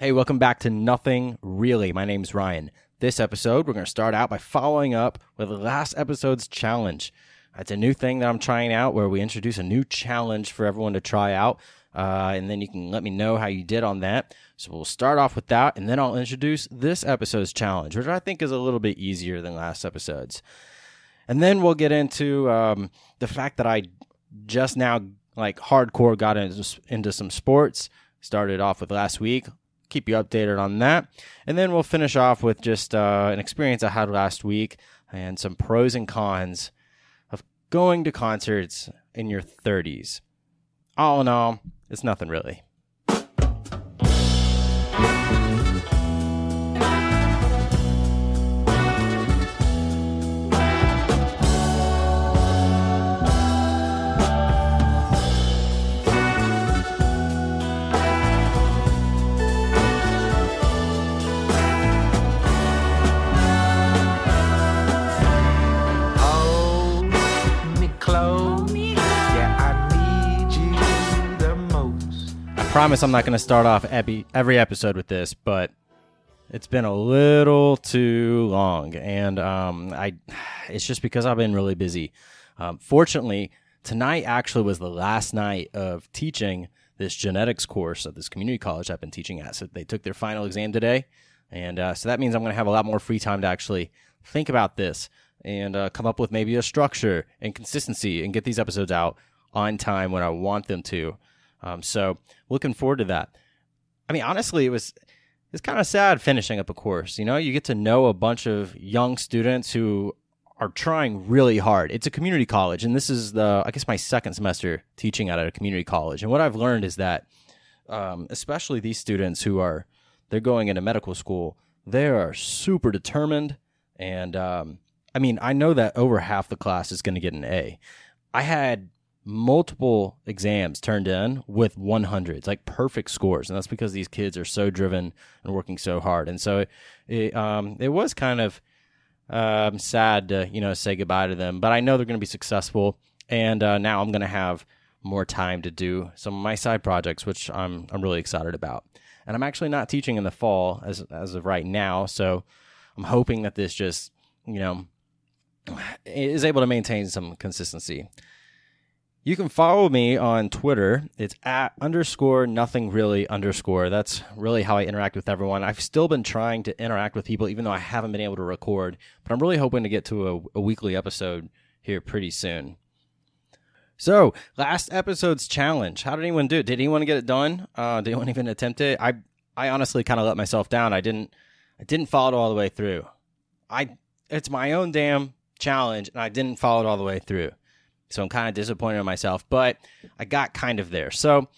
Hey, welcome back to Nothing Really. My name's Ryan. This episode, we're going to start out by following up with last episode's challenge. It's a new thing that I'm trying out where we introduce a new challenge for everyone to try out. Uh, and then you can let me know how you did on that. So we'll start off with that, and then I'll introduce this episode's challenge, which I think is a little bit easier than last episode's. And then we'll get into um, the fact that I just now, like, hardcore got into, into some sports. Started off with last week, keep you updated on that. And then we'll finish off with just uh, an experience I had last week and some pros and cons of going to concerts in your 30s. All in all, it's nothing really. Promise I'm not going to start off every, every episode with this, but it's been a little too long, and um, I it's just because I've been really busy. Um, fortunately, tonight actually was the last night of teaching this genetics course at this community college I've been teaching at. So they took their final exam today, and uh, so that means I'm going to have a lot more free time to actually think about this and uh, come up with maybe a structure and consistency and get these episodes out on time when I want them to. Um, so looking forward to that. I mean, honestly, it was it's kind of sad finishing up a course. You know, you get to know a bunch of young students who are trying really hard. It's a community college, and this is the I guess my second semester teaching at a community college. And what I've learned is that, um, especially these students who are they're going into medical school, they are super determined. And um, I mean, I know that over half the class is going to get an A. I had multiple exams turned in with 100s, like perfect scores, and that's because these kids are so driven and working so hard. And so it it, um, it was kind of um, sad to you know say goodbye to them, but I know they're going to be successful, and uh, now I'm going to have more time to do some of my side projects, which I'm I'm really excited about. And I'm actually not teaching in the fall as as of right now, so I'm hoping that this just you know is able to maintain some consistency. You can follow me on Twitter. It's at underscore nothing really underscore. That's really how I interact with everyone. I've still been trying to interact with people, even though I haven't been able to record, but I'm really hoping to get to a, a weekly episode here pretty soon. So, last episode's challenge. How did anyone do it? Did anyone get it done? Uh, did anyone even attempt it? I I honestly kind of let myself down. I didn't I didn't follow it all the way through. I it's my own damn challenge, and I didn't follow it all the way through. So I'm kind of disappointed in myself, but I got kind of there. So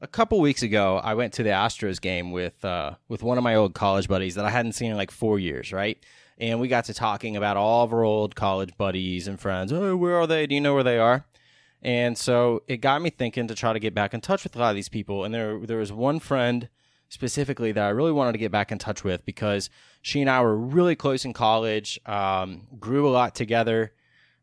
a couple weeks ago, I went to the Astros game with uh, with one of my old college buddies that I hadn't seen in like four years, right? And we got to talking about all of our old college buddies and friends. Oh, where are they? Do you know where they are? And so it got me thinking to try to get back in touch with a lot of these people. And there there was one friend specifically that I really wanted to get back in touch with because she and I were really close in college, um, grew a lot together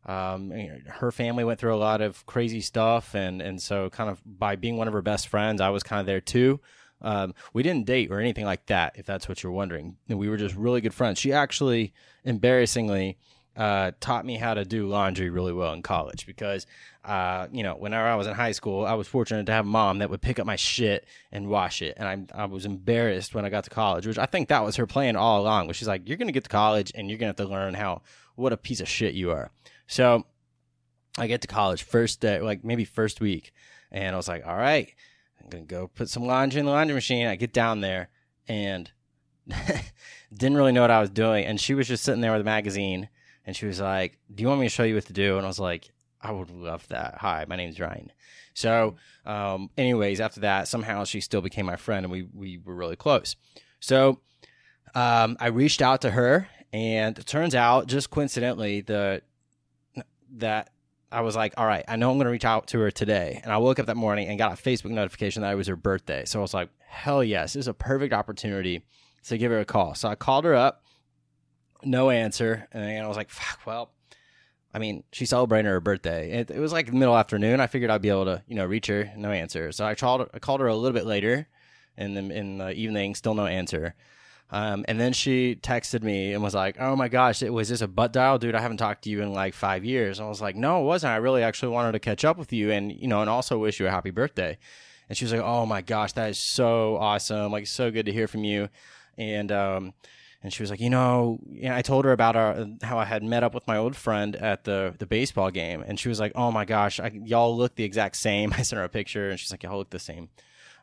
um, her family went through a lot of crazy stuff, and and so kind of by being one of her best friends, I was kind of there too. Um, we didn't date or anything like that, if that's what you're wondering. We were just really good friends. She actually, embarrassingly, uh, taught me how to do laundry really well in college because, uh, you know, whenever I was in high school, I was fortunate to have a mom that would pick up my shit and wash it. And I, I was embarrassed when I got to college, which I think that was her plan all along. which she's like, you're going to get to college and you're going to have to learn how, what a piece of shit you are. So I get to college first day, like maybe first week, and I was like, all right, I'm gonna go put some laundry in the laundry machine. I get down there and didn't really know what I was doing, and she was just sitting there with a magazine, and she was like, "Do you want me to show you what to do?" And I was like, "I would love that." Hi, my name's Ryan. So, um, anyways, after that, somehow she still became my friend, and we we were really close. So, um, I reached out to her, and it turns out, just coincidentally, the that I was like, all right, I know I'm going to reach out to her today. And I woke up that morning and got a Facebook notification that it was her birthday. So I was like, hell yes, this is a perfect opportunity to give her a call. So I called her up, no answer. And I was like, fuck, well, I mean, she's celebrating her birthday. It, it was like middle afternoon. I figured I'd be able to, you know, reach her, no answer. So I called, I called her a little bit later in the in the evening. Still no answer. Um, and then she texted me and was like, "Oh my gosh, it was this a butt dial, dude? I haven't talked to you in like five years." And I was like, "No, it wasn't. I really actually wanted to catch up with you and you know, and also wish you a happy birthday." And she was like, "Oh my gosh, that is so awesome! Like, so good to hear from you." And um, and she was like, you know, I told her about our, how I had met up with my old friend at the the baseball game, and she was like, oh my gosh, I, y'all look the exact same. I sent her a picture, and she's like, y'all look the same.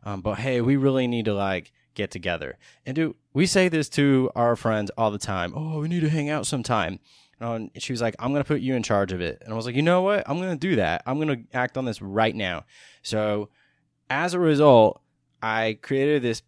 Um, but hey, we really need to like get together. And do we say this to our friends all the time? Oh, we need to hang out sometime. And she was like, I'm going to put you in charge of it. And I was like, you know what? I'm going to do that. I'm going to act on this right now. So as a result, I created this,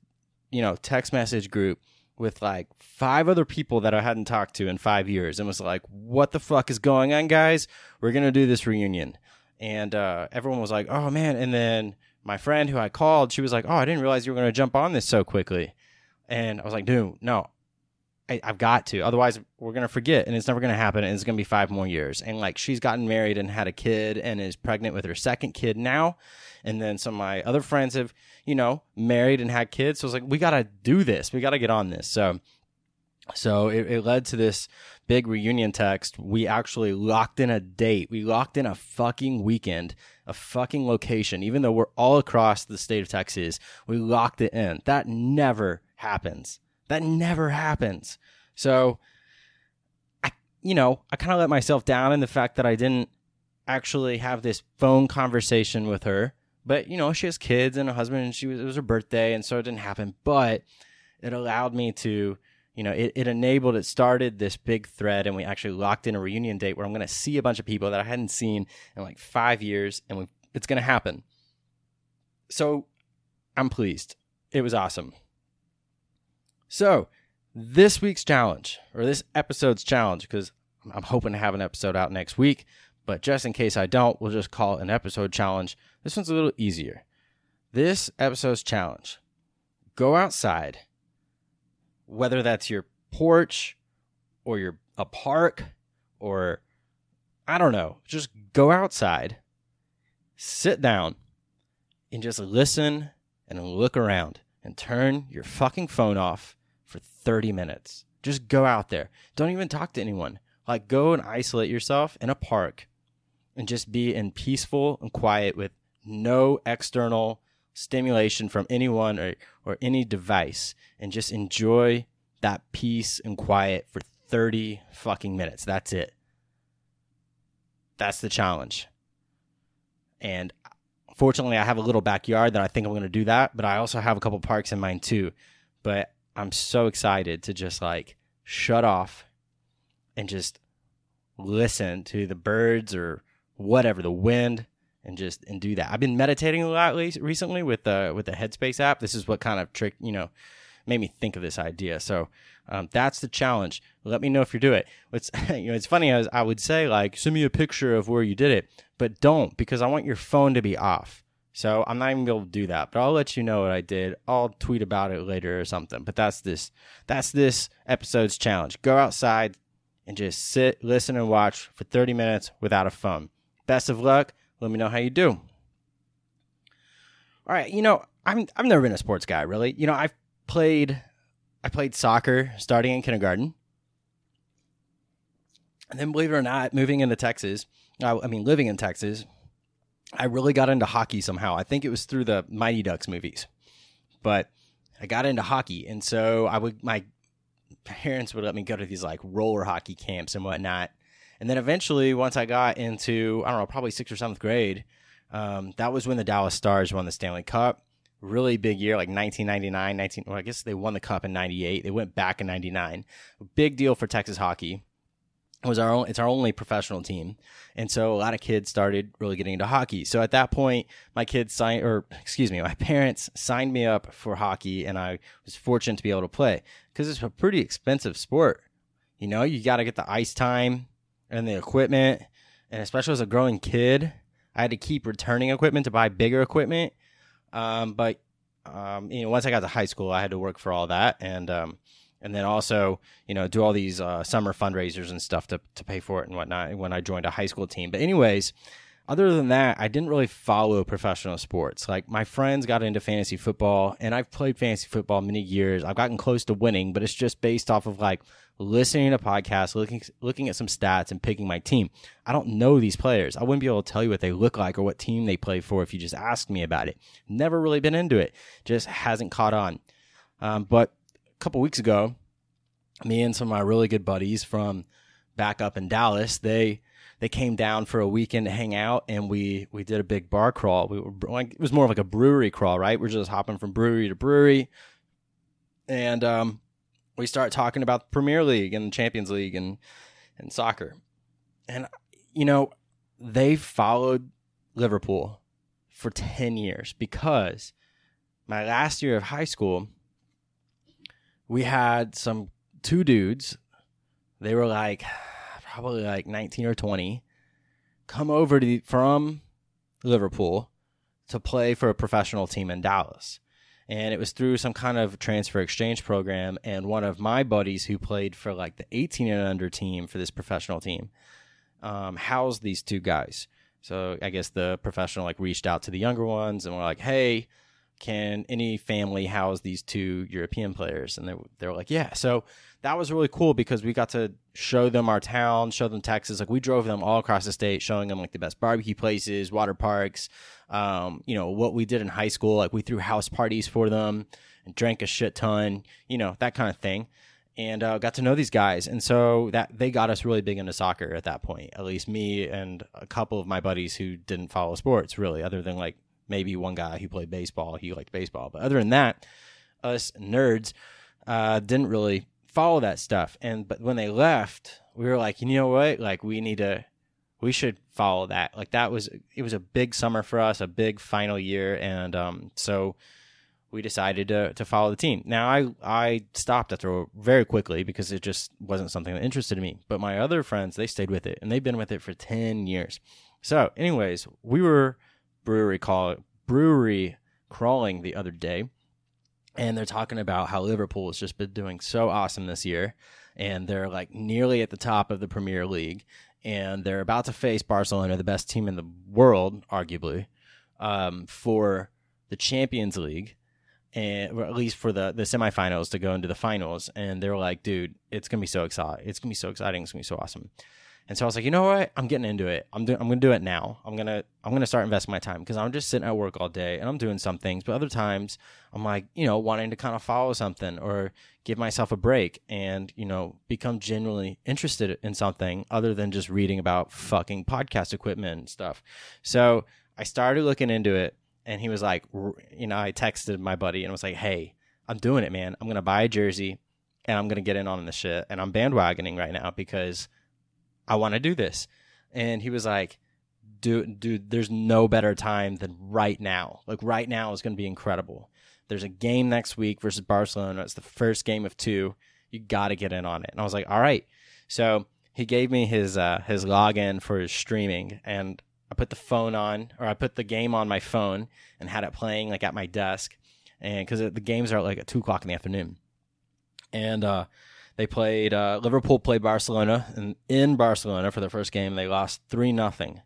you know, text message group with like five other people that I hadn't talked to in five years and was like, what the fuck is going on, guys? We're going to do this reunion. And uh, everyone was like, oh man. And then my friend who I called, she was like, oh, I didn't realize you were going to jump on this so quickly. And I was like, dude, no, I, have got to. Otherwise, we're going to forget and it's never going to happen. And it's going to be five more years. And like, she's gotten married and had a kid and is pregnant with her second kid now. And then some of my other friends have, you know, married and had kids. So I was like, we got to do this. We got to get on this. So, so it, it led to this big reunion text. We actually locked in a date. We locked in a fucking weekend, a fucking location. Even though we're all across the state of Texas, we locked it in. That never happens. That never happens. So, I, you know, I kind of let myself down in the fact that I didn't actually have this phone conversation with her. But you know, she has kids and a husband, and she was it was her birthday, and so it didn't happen. But it allowed me to, you know, it, it enabled, it started this big thread, and we actually locked in a reunion date where I'm going to see a bunch of people that I hadn't seen in like five years, and it's going to happen. So I'm pleased. It was awesome. So this week's challenge, or this episode's challenge, because I'm hoping to have an episode out next week, but just in case I don't, we'll just call it an episode challenge. This one's a little easier. This episode's challenge go outside, whether that's your porch or your a park or I don't know, just go outside, sit down, and just listen and look around and turn your fucking phone off for 30 minutes. Just go out there. Don't even talk to anyone. Like, go and isolate yourself in a park and just be in peaceful and quiet with no external stimulation from anyone or, or any device and just enjoy that peace and quiet for 30 fucking minutes. That's it. That's the challenge. And fortunately, I have a little backyard that I think I'm going to do that, but I also have a couple parks in mind too. But I'm so excited to just like shut off and just listen to the birds or whatever, the wind, and just and do that. I've been meditating a lot recently with the with the Headspace app. This is what kind of trick you know made me think of this idea. So um, that's the challenge. Let me know if you do it. It's you know it's funny as I would say like send me a picture of where you did it, but don't because I want your phone to be off. So I'm not even able to do that, but I'll let you know what I did. I'll tweet about it later or something. But that's this that's this episode's challenge. Go outside and just sit, listen, and watch for 30 minutes without a phone. Best of luck. Let me know how you do. All right, you know, I'm I've never been a sports guy, really. You know, I've played I played soccer starting in kindergarten. And then believe it or not, moving into Texas, I, I mean living in Texas, I really got into hockey somehow. I think it was through the Mighty Ducks movies, but I got into hockey, and so I would my parents would let me go to these like roller hockey camps and whatnot. And then eventually, once I got into I don't know, probably sixth or seventh grade, um, that was when the Dallas Stars won the Stanley Cup. Really big year, like 1999, 19. Well, I guess they won the cup in '98. They went back in '99. Big deal for Texas hockey It was our own, it's our only professional team. And so a lot of kids started really getting into hockey. So at that point, my kids signed, or excuse me, my parents signed me up for hockey and I was fortunate to be able to play because it's a pretty expensive sport. You know, you got to get the ice time and the equipment. And especially as a growing kid, I had to keep returning equipment to buy bigger equipment. Um, but, um, you know, once I got to high school, I had to work for all that. And, um, and then also you know do all these uh, summer fundraisers and stuff to, to pay for it and whatnot when i joined a high school team but anyways other than that, I didn't really follow professional sports. Like my friends got into fantasy football, and I've played fantasy football many years. I've gotten close to winning, but it's just based off of like listening to podcasts, looking looking at some stats, and picking my team. I don't know these players. I wouldn't be able to tell you what they look like or what team they play for if you just asked me about it. Never really been into it. Just hasn't caught on. Um, but a couple weeks ago, me and some of my really good buddies from back up in Dallas, they they came down for a weekend to hang out, and we we did a big bar crawl. We were like it was more of like a brewery crawl, right? We're just hopping from brewery to brewery, and um, we start talking about the Premier League and the Champions League and and soccer, and you know they followed Liverpool for ten years because my last year of high school, we had some two dudes. They were like probably like 19 or 20, come over to from Liverpool to play for a professional team in Dallas. And it was through some kind of transfer exchange program. And one of my buddies who played for like the 18 and under team for this professional team um, housed these two guys. So I guess the professional like reached out to the younger ones and were like, "Hey, can any family house these two European players?" And they they were like, "Yeah." So that was really cool because we got to show them our town, show them Texas. Like we drove them all across the state, showing them like the best barbecue places, water parks, um, you know, what we did in high school. Like we threw house parties for them and drank a shit ton, you know, that kind of thing. And uh, got to know these guys, and so that they got us really big into soccer at that point. At least me and a couple of my buddies who didn't follow sports really, other than like maybe one guy who played baseball. He liked baseball, but other than that, us nerds uh, didn't really follow that stuff. And but when they left, we were like, you know what? Like we need to we should follow that. Like that was it was a big summer for us, a big final year, and um, so we decided to to follow the team. Now I I stopped after very quickly because it just wasn't something that interested me. But my other friends they stayed with it, and they've been with it for ten years. So, anyways, we were brewery call brewery crawling the other day and they're talking about how Liverpool has just been doing so awesome this year, and they're like nearly at the top of the Premier League, and they're about to face Barcelona, the best team in the world, arguably, um, for the Champions League, and or at least for the the semifinals to go into the finals. And they're like, dude, it's gonna be so exciting. It's gonna be so exciting. It's gonna be so awesome. And so I was like, you know what? I'm getting into it. I'm doing. I'm gonna do it now. I'm gonna. I'm gonna start investing my time because I'm just sitting at work all day and I'm doing some things, but other times I'm like, you know, wanting to kind of follow something or give myself a break and you know become genuinely interested in something other than just reading about fucking podcast equipment and stuff. So I started looking into it, and he was like, you know, I texted my buddy and was like, hey, I'm doing it, man. I'm gonna buy a jersey and I'm gonna get in on the shit, and I'm bandwagoning right now because I want to do this. And he was like, dude, dude, there's no better time than right now. Like right now is going to be incredible. There's a game next week versus Barcelona. It's the first game of two. You got to get in on it. And I was like, all right. So he gave me his uh, his login for his streaming, and I put the phone on, or I put the game on my phone and had it playing like at my desk, and because the games are like at two o'clock in the afternoon, and uh, they played uh, Liverpool played Barcelona, and in Barcelona for the first game they lost three nothing,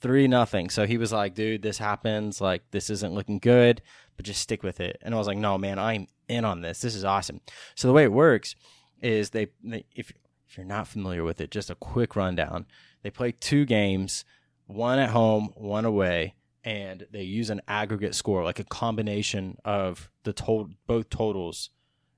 three nothing. So he was like, "Dude, this happens. Like this isn't looking good, but just stick with it." And I was like, "No, man, I'm in on this. This is awesome." So the way it works is they, they if if you're not familiar with it, just a quick rundown. They play two games, one at home, one away, and they use an aggregate score, like a combination of the total both totals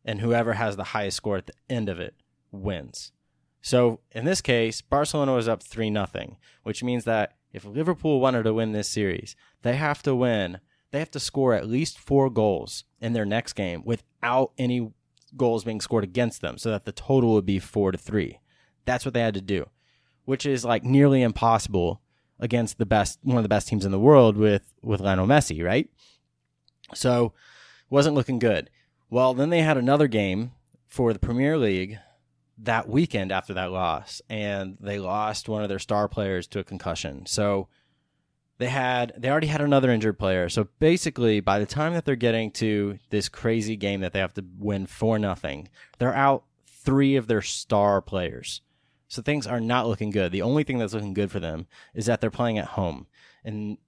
and whoever has the highest score at the end of it wins. So in this case, Barcelona was up 3 nothing, which means that if Liverpool wanted to win this series, they have to win. They have to score at least 4 goals in their next game without any goals being scored against them so that the total would be 4 to 3. That's what they had to do, which is like nearly impossible against the best one of the best teams in the world with with Lionel Messi, right? So, wasn't looking good. Well, then they had another game for the Premier League that weekend after that loss, and they lost one of their star players to a concussion. So they had they already had another injured player. So basically, by the time that they're getting to this crazy game that they have to win for nothing, they're out three of their star players. So things are not looking good. The only thing that's looking good for them is that they're playing at home. And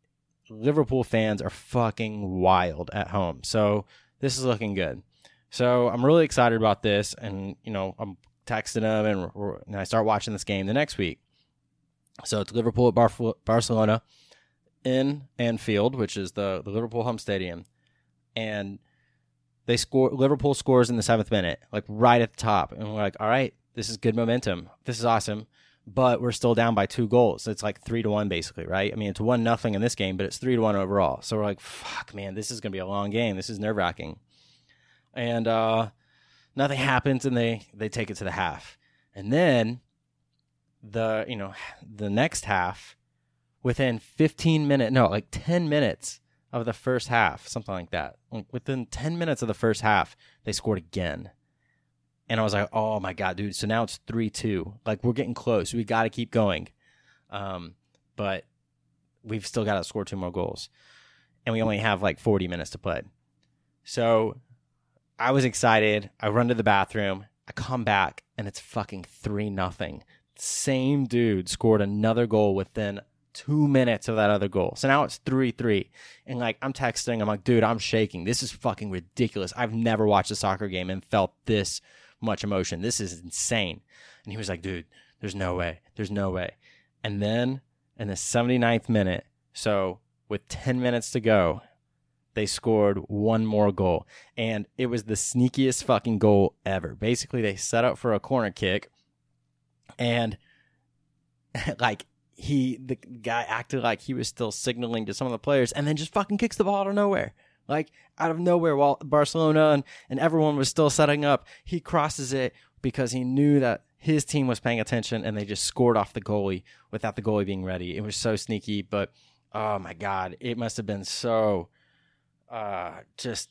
Liverpool fans are fucking wild at home. So this is looking good. So I'm really excited about this. And, you know, I'm texting them and, and I start watching this game the next week. So it's Liverpool at Bar- Barcelona in Anfield, which is the, the Liverpool home stadium. And they score Liverpool scores in the seventh minute, like right at the top. And we're like, all right, this is good momentum. This is awesome. But we're still down by two goals. It's like three to one basically, right? I mean it's one nothing in this game, but it's three to one overall. So we're like, fuck man, this is gonna be a long game. This is nerve wracking. And uh nothing happens and they they take it to the half. And then the you know, the next half within 15 minutes, no, like 10 minutes of the first half, something like that. Like within 10 minutes of the first half, they scored again. And I was like, oh my God, dude. So now it's 3 2. Like we're getting close. We got to keep going. Um, but we've still got to score two more goals. And we only have like 40 minutes to play. So I was excited. I run to the bathroom. I come back and it's fucking 3 nothing. Same dude scored another goal within two minutes of that other goal. So now it's 3 3. And like, I'm texting, I'm like, dude, I'm shaking. This is fucking ridiculous. I've never watched a soccer game and felt this much emotion. This is insane. And he was like, dude, there's no way. There's no way. And then in the 79th minute, so with 10 minutes to go, they scored one more goal. And it was the sneakiest fucking goal ever. Basically, they set up for a corner kick and like he the guy acted like he was still signaling to some of the players and then just fucking kicks the ball out of nowhere. Like out of nowhere while Barcelona and, and everyone was still setting up, he crosses it because he knew that his team was paying attention and they just scored off the goalie without the goalie being ready. It was so sneaky, but oh my god, it must have been so uh just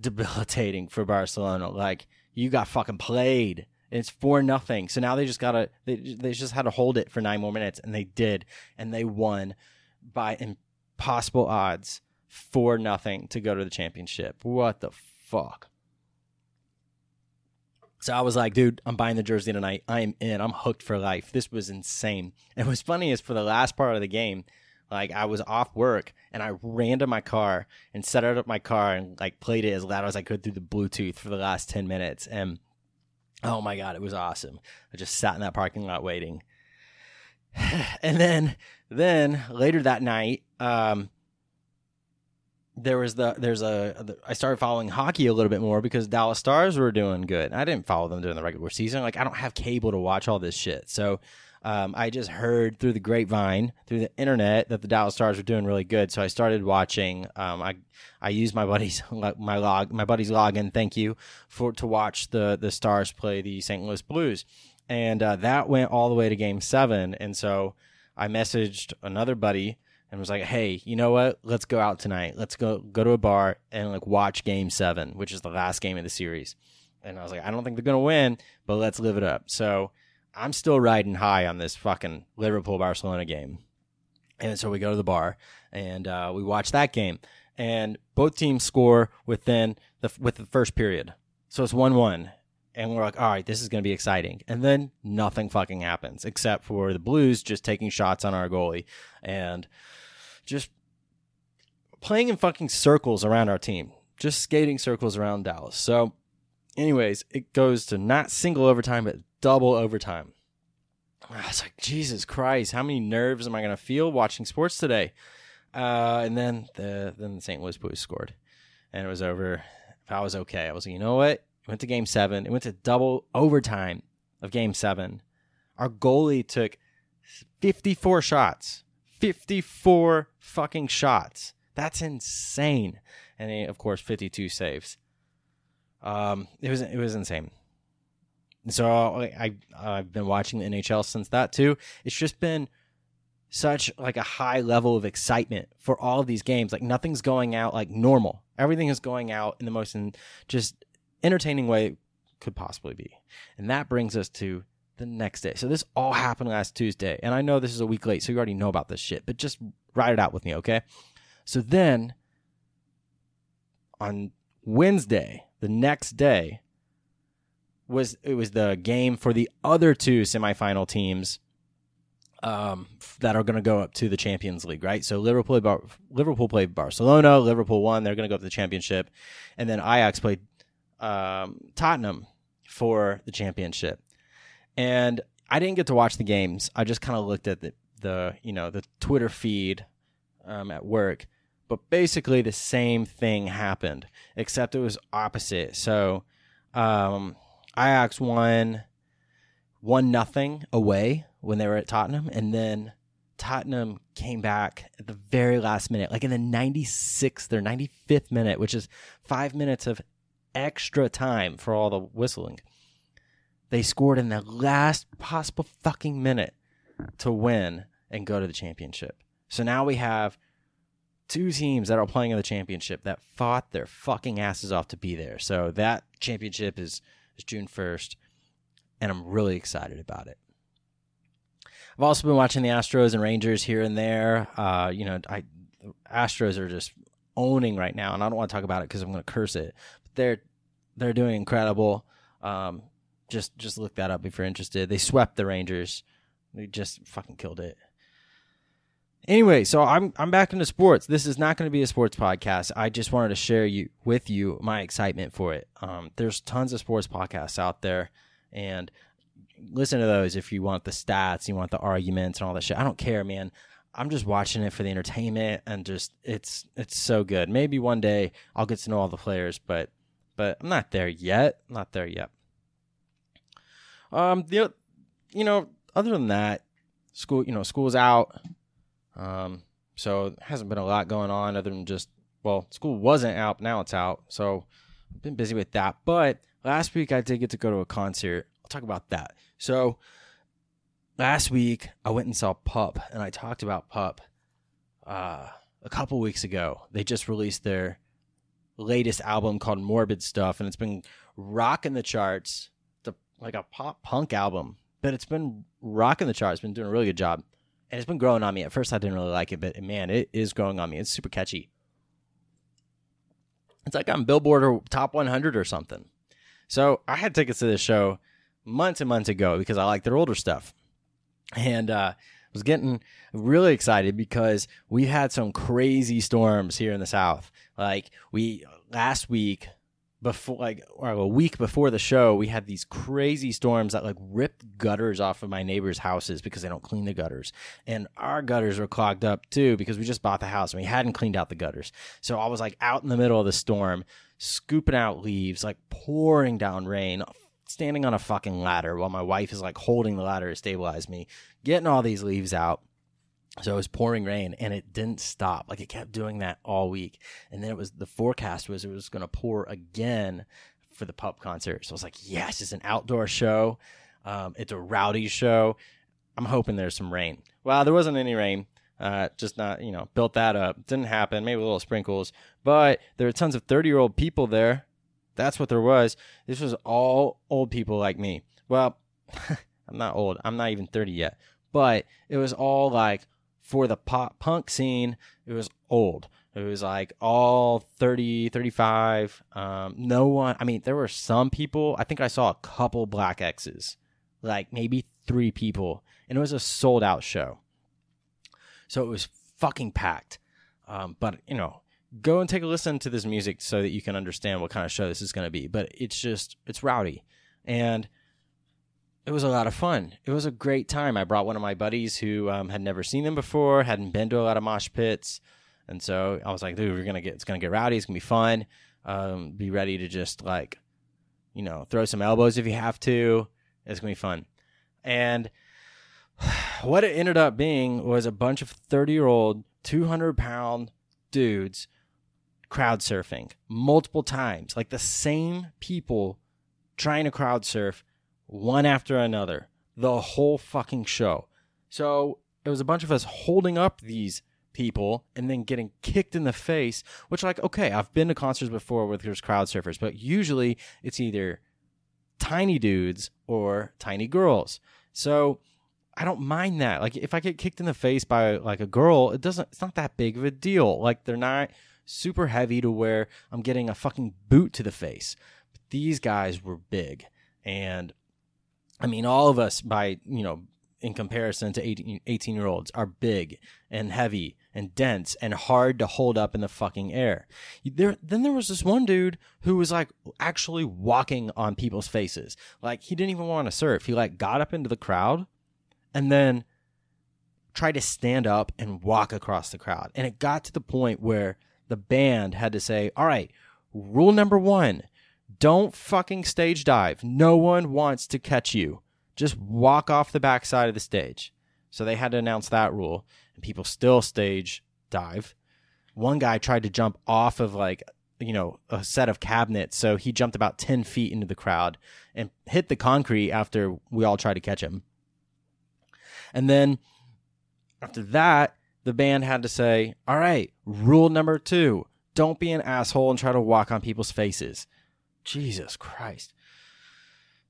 debilitating for Barcelona. Like you got fucking played it's four nothing. So now they just gotta they they just had to hold it for nine more minutes, and they did, and they won by impossible odds, four nothing to go to the championship. What the fuck? So I was like, dude, I'm buying the jersey tonight. I am in. I'm hooked for life. This was insane. And what's funny is for the last part of the game, like I was off work and I ran to my car and set up my car and like played it as loud as I could through the Bluetooth for the last 10 minutes. And Oh my god, it was awesome. I just sat in that parking lot waiting. and then then later that night, um, there was the there's a I started following hockey a little bit more because Dallas Stars were doing good. I didn't follow them during the regular season. Like I don't have cable to watch all this shit. So um, I just heard through the grapevine, through the internet, that the Dallas Stars were doing really good. So I started watching. Um, I I used my buddy's my log my buddy's login. Thank you for to watch the the Stars play the St. Louis Blues, and uh, that went all the way to Game Seven. And so I messaged another buddy and was like, "Hey, you know what? Let's go out tonight. Let's go go to a bar and like watch Game Seven, which is the last game of the series." And I was like, "I don't think they're gonna win, but let's live it up." So I'm still riding high on this fucking Liverpool Barcelona game. And so we go to the bar and uh, we watch that game. And both teams score within the with the first period. So it's 1 1. And we're like, all right, this is going to be exciting. And then nothing fucking happens except for the Blues just taking shots on our goalie and just playing in fucking circles around our team, just skating circles around Dallas. So, anyways, it goes to not single overtime, but double overtime. I was like, Jesus Christ, how many nerves am I going to feel watching sports today? Uh, and then the then the St. Louis Blues scored, and it was over. I was okay. I was like, you know what? It went to Game Seven. It went to double overtime of Game Seven. Our goalie took fifty-four shots. Fifty-four fucking shots. That's insane. And he, of course, fifty-two saves. Um, it was it was insane so I I've been watching the NHL since that too. It's just been such like a high level of excitement for all of these games. Like nothing's going out like normal. Everything is going out in the most in just entertaining way could possibly be. And that brings us to the next day. So this all happened last Tuesday. And I know this is a week late, so you already know about this shit, but just ride it out with me, okay? So then on Wednesday, the next day, was it was the game for the other two semifinal teams um, that are going to go up to the Champions League, right? So Liverpool Bar- Liverpool played Barcelona. Liverpool won. They're going to go up to the championship, and then Ajax played um, Tottenham for the championship. And I didn't get to watch the games. I just kind of looked at the, the you know the Twitter feed um, at work. But basically, the same thing happened, except it was opposite. So um, Ajax won one nothing away when they were at Tottenham, and then Tottenham came back at the very last minute, like in the 96th or 95th minute, which is five minutes of extra time for all the whistling. They scored in the last possible fucking minute to win and go to the championship. So now we have two teams that are playing in the championship that fought their fucking asses off to be there. So that championship is, is June 1st, and I'm really excited about it. I've also been watching the Astros and Rangers here and there. Uh, you know, I Astros are just owning right now, and I don't want to talk about it because I'm going to curse it. But they're they're doing incredible. Um, just just look that up if you're interested. They swept the Rangers. They just fucking killed it. Anyway, so I'm I'm back into sports. This is not going to be a sports podcast. I just wanted to share you with you my excitement for it. Um, there's tons of sports podcasts out there, and listen to those if you want the stats, you want the arguments and all that shit. I don't care, man. I'm just watching it for the entertainment and just it's it's so good. Maybe one day I'll get to know all the players, but but I'm not there yet. I'm not there yet. Um, the you know, other than that, school you know school's out. Um, so hasn't been a lot going on other than just well, school wasn't out, now it's out. So I've been busy with that. But last week I did get to go to a concert. I'll talk about that. So last week I went and saw Pup, and I talked about Pup uh, a couple weeks ago. They just released their latest album called Morbid Stuff, and it's been rocking the charts. A, like a pop punk album, but it's been rocking the charts. It's been doing a really good job, and it's been growing on me. At first, I didn't really like it, but man, it is growing on me. It's super catchy. It's like on Billboard or Top 100 or something. So I had tickets to this show months and months ago because I like their older stuff. And uh, was getting really excited because we had some crazy storms here in the South. Like we last week before like a week before the show we had these crazy storms that like ripped gutters off of my neighbors houses because they don't clean the gutters and our gutters were clogged up too because we just bought the house and we hadn't cleaned out the gutters so i was like out in the middle of the storm scooping out leaves like pouring down rain standing on a fucking ladder while my wife is like holding the ladder to stabilize me, getting all these leaves out. So it was pouring rain and it didn't stop. Like it kept doing that all week. And then it was the forecast was it was going to pour again for the pup concert. So I was like, yes, it's an outdoor show. Um, it's a rowdy show. I'm hoping there's some rain. Well, there wasn't any rain. Uh, just not, you know, built that up. Didn't happen. Maybe a little sprinkles, but there were tons of 30 year old people there that's what there was. This was all old people like me. Well, I'm not old. I'm not even 30 yet. But it was all like for the pop punk scene, it was old. It was like all 30, 35. Um, no one, I mean, there were some people. I think I saw a couple black X's, like maybe three people. And it was a sold out show. So it was fucking packed. Um, but, you know, go and take a listen to this music so that you can understand what kind of show this is going to be. But it's just, it's rowdy. And it was a lot of fun. It was a great time. I brought one of my buddies who um, had never seen them before, hadn't been to a lot of mosh pits. And so I was like, dude, we're to get, it's to get rowdy. It's to be fun. Um, be ready to just like, you know, throw some elbows if you have to. It's to be fun. And what it ended up being was a bunch of 30 year old, 200 pound dudes crowd surfing multiple times, like the same people trying to crowd surf one after another the whole fucking show. So it was a bunch of us holding up these people and then getting kicked in the face, which like okay, I've been to concerts before where there's crowd surfers, but usually it's either tiny dudes or tiny girls. So I don't mind that. Like if I get kicked in the face by like a girl, it doesn't it's not that big of a deal. Like they're not super heavy to where I'm getting a fucking boot to the face. But these guys were big. And I mean, all of us, by, you know, in comparison to 18, 18 year olds, are big and heavy and dense and hard to hold up in the fucking air. There, then there was this one dude who was like actually walking on people's faces. Like he didn't even want to surf. He like got up into the crowd and then tried to stand up and walk across the crowd. And it got to the point where the band had to say, all right, rule number one, don't fucking stage dive. No one wants to catch you. Just walk off the backside of the stage. So they had to announce that rule, and people still stage dive. One guy tried to jump off of like, you know, a set of cabinets. So he jumped about 10 feet into the crowd and hit the concrete after we all tried to catch him. And then after that, the band had to say, all right, rule number two don't be an asshole and try to walk on people's faces. Jesus Christ.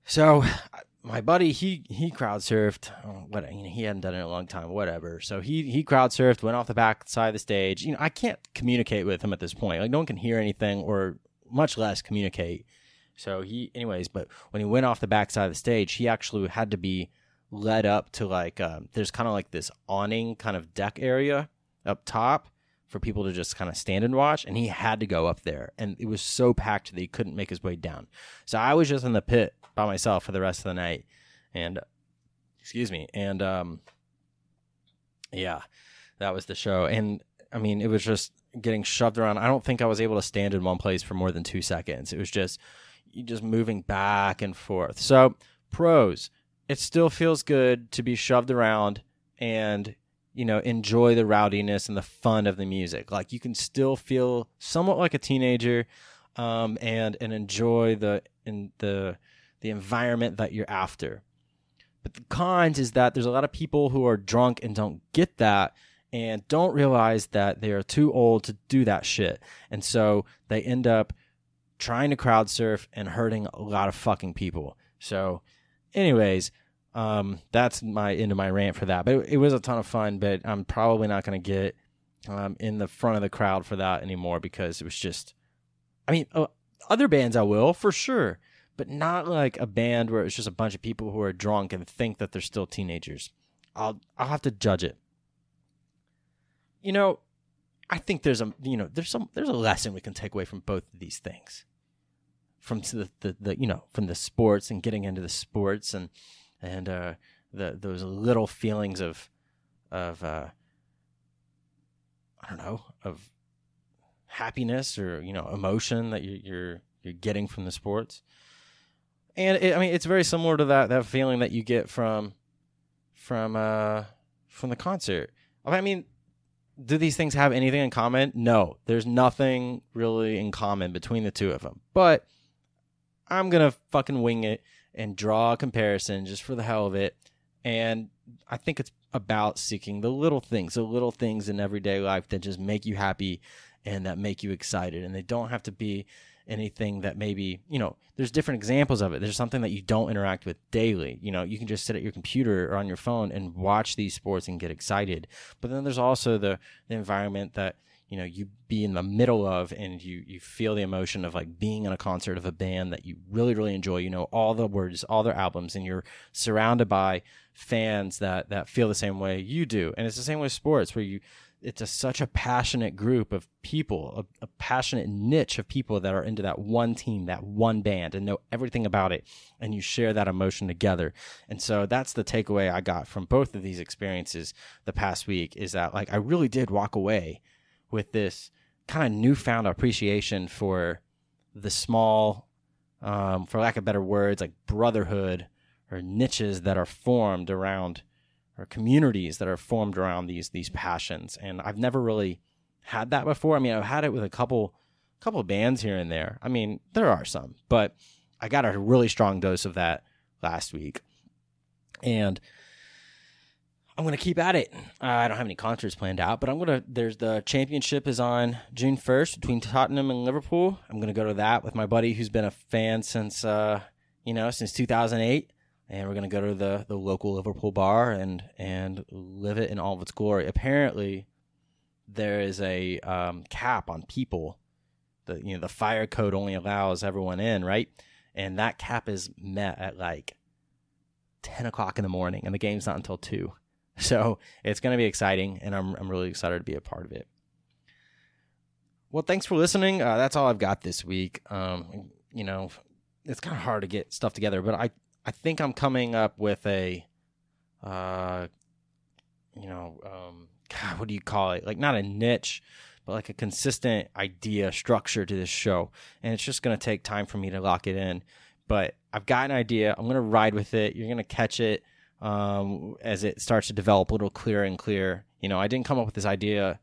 So my buddy, he he crowd surfed. Oh, what you know, he hadn't done it in a long time. Whatever. So he he crowd surfed, went off the back side of the stage. You know, I can't communicate with him at this point. Like no one can hear anything, or much less communicate. So he, anyways, but when he went off the back side of the stage, he actually had to be led up to like um, there's kind of like this awning kind of deck area up top for people to just kind of stand and watch and he had to go up there and it was so packed that he couldn't make his way down. So i was just in the pit by myself for the rest of the night and excuse me and um yeah that was the show. And i mean it was just getting shoved around. I don't think i was able to stand in one place for more than two seconds. It was just just moving back and forth. So pros it still feels good to be shoved around and you know enjoy the rowdiness and the fun of the music. Like you can still feel somewhat like a teenager um, and and enjoy the in the the environment that you're after. But the cons is that there's a lot of people who are drunk and don't get that and don't realize that they are too old to do that shit. And so they end up trying to crowd surf and hurting a lot of fucking people. So anyways, um, that's my end of my rant for that. But it, it, was a ton of fun. But I'm probably not going to get um, in the front of the crowd for that anymore because it was just. I mean, uh, other bands I will for sure, but not like a band where it's just a bunch of people who are drunk and think that they're still teenagers. I'll I'll have to judge it. You know, I think there's a you know there's some there's a lesson we can take away from both of these things from the, the, the you know from the sports and getting into the sports and and uh, the those little feelings of of uh, I don't know of happiness or you know emotion that you, you're you're getting from the sports. And it, I mean, it's very similar to that that feeling that you get from from uh from the concert. I mean, do these things have anything in common? No, there's nothing really in common between the two of them. But I'm gonna fucking wing it and draw a comparison just for the hell of it. And I think it's about seeking the little things, the little things in everyday life that just make you happy and that make you excited. And they don't have to be anything that maybe, you know, there's different examples of it. There's something that you don't interact with daily. You know, you can just sit at your computer or on your phone and watch these sports and get excited. But then there's also the, the environment that you know you be in the middle of and you you feel the emotion of like being in a concert of a band that you really really enjoy. You know all the words all their albums and you're surrounded by fans that that feel the same way you do. And it's the same with sports where you it's a, such a passionate group of people a, a passionate niche of people that are into that one team that one band and know everything about it and you share that emotion together. And so that's the takeaway i got from both of these experiences the past week is that like i really did walk away with this kind of newfound appreciation for the small, um, for lack of better words, like brotherhood or niches that are formed around or communities that are formed around these these passions. And I've never really had that before. I mean, I've had it with a couple couple bands here and there. I mean, there are some, but I got a really strong dose of that last week. And I'm gonna keep at it. Uh, I don't have any concerts planned out, but I'm gonna. There's the championship is on June 1st between Tottenham and Liverpool. I'm gonna go to that with my buddy who's been a fan since uh, you know since 2008, and we're gonna go to the the local Liverpool bar and and live it in all of its glory. Apparently, there is a um, cap on people. The you know the fire code only allows everyone in, right? and that cap is met at like 10 o'clock in the morning, and the game's not until 2. So it's going to be exciting, and I'm, I'm really excited to be a part of it. Well, thanks for listening. Uh, that's all I've got this week. Um, you know, it's kind of hard to get stuff together, but I, I think I'm coming up with a, uh, you know, um, God, what do you call it? Like not a niche, but like a consistent idea structure to this show. And it's just going to take time for me to lock it in. But I've got an idea. I'm going to ride with it. You're going to catch it um, as it starts to develop a little clearer and clearer. You know, I didn't come up with this idea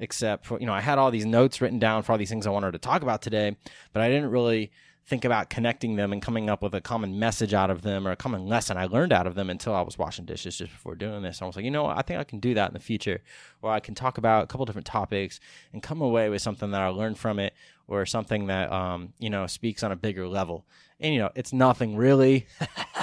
except for, you know, I had all these notes written down for all these things I wanted to talk about today, but I didn't really think about connecting them and coming up with a common message out of them or a common lesson I learned out of them until I was washing dishes just before doing this. I was like, you know? I think I can do that in the future, or I can talk about a couple different topics and come away with something that I learned from it or something that, um, you know, speaks on a bigger level. And, you know, it's nothing really,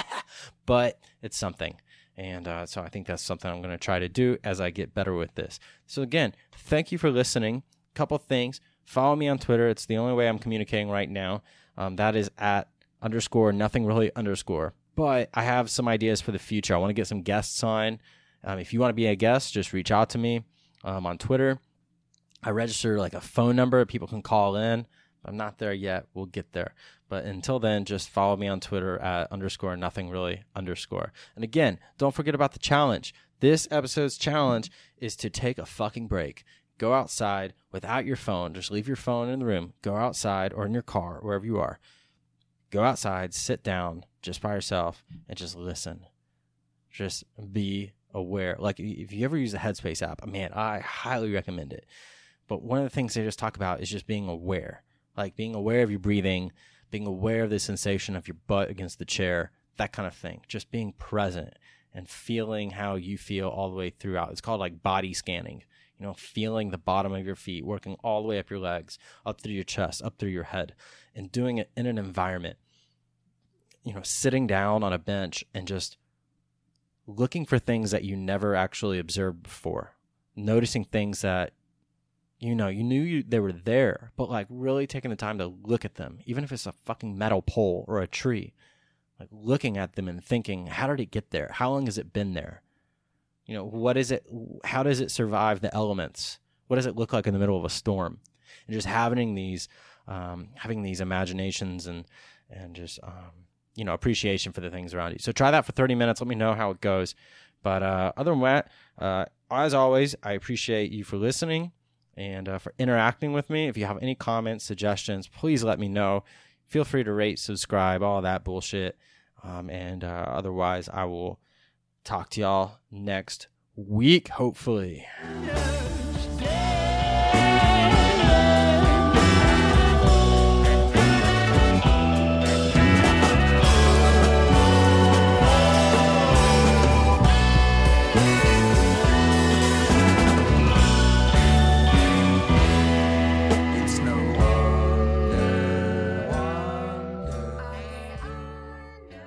but it's something. And uh, so I think that's something I'm going to try to do as I get better with this. So, again, thank you for listening. Couple things. Follow me on Twitter. It's the only way I'm communicating right now. Um, that is at underscore nothing really underscore. But I have some ideas for the future. I want to get some guests on. Um, if you want to be a guest, just reach out to me um, on Twitter. I register like a phone number people can call in. I'm not there yet. We'll get there. But until then, just follow me on Twitter at underscore nothing really underscore. And again, don't forget about the challenge. This episode's challenge is to take a fucking break go outside without your phone. Just leave your phone in the room. Go outside or in your car, wherever you are. Go outside, sit down just by yourself, and just listen. Just be aware. Like if you ever use the Headspace app, man, I highly recommend it. But one of the things they just talk about is just being aware. Like being aware of your breathing, being aware of the sensation of your butt against the chair, that kind of thing. Just being present and feeling how you feel all the way throughout. It's called like body scanning you know, feeling the bottom of your feet, working all the way up your legs, up through your chest, up through your head, and doing it in an environment, you know, sitting down on a bench and just looking for things that you never actually observed before, noticing things that you know you knew you, they were there, but like really taking the time to look at them, even if it's a fucking metal pole or a tree, like looking at them and thinking, how did it get there? How long has it been there? You know, what is it? How does it survive the elements? What does it look like in the middle of a storm? And just having these, um, having these imaginations and and just um, you know appreciation for the things around you. So try that for 30 minutes. Let me know how it goes. But uh, other than that, uh, as always, I appreciate you for listening and uh, for interacting with me. If you have any comments, suggestions, please let me know. Feel free to rate, subscribe, all that bullshit. Um, and uh, otherwise, I will talk to y'all next week, hopefully. Yeah.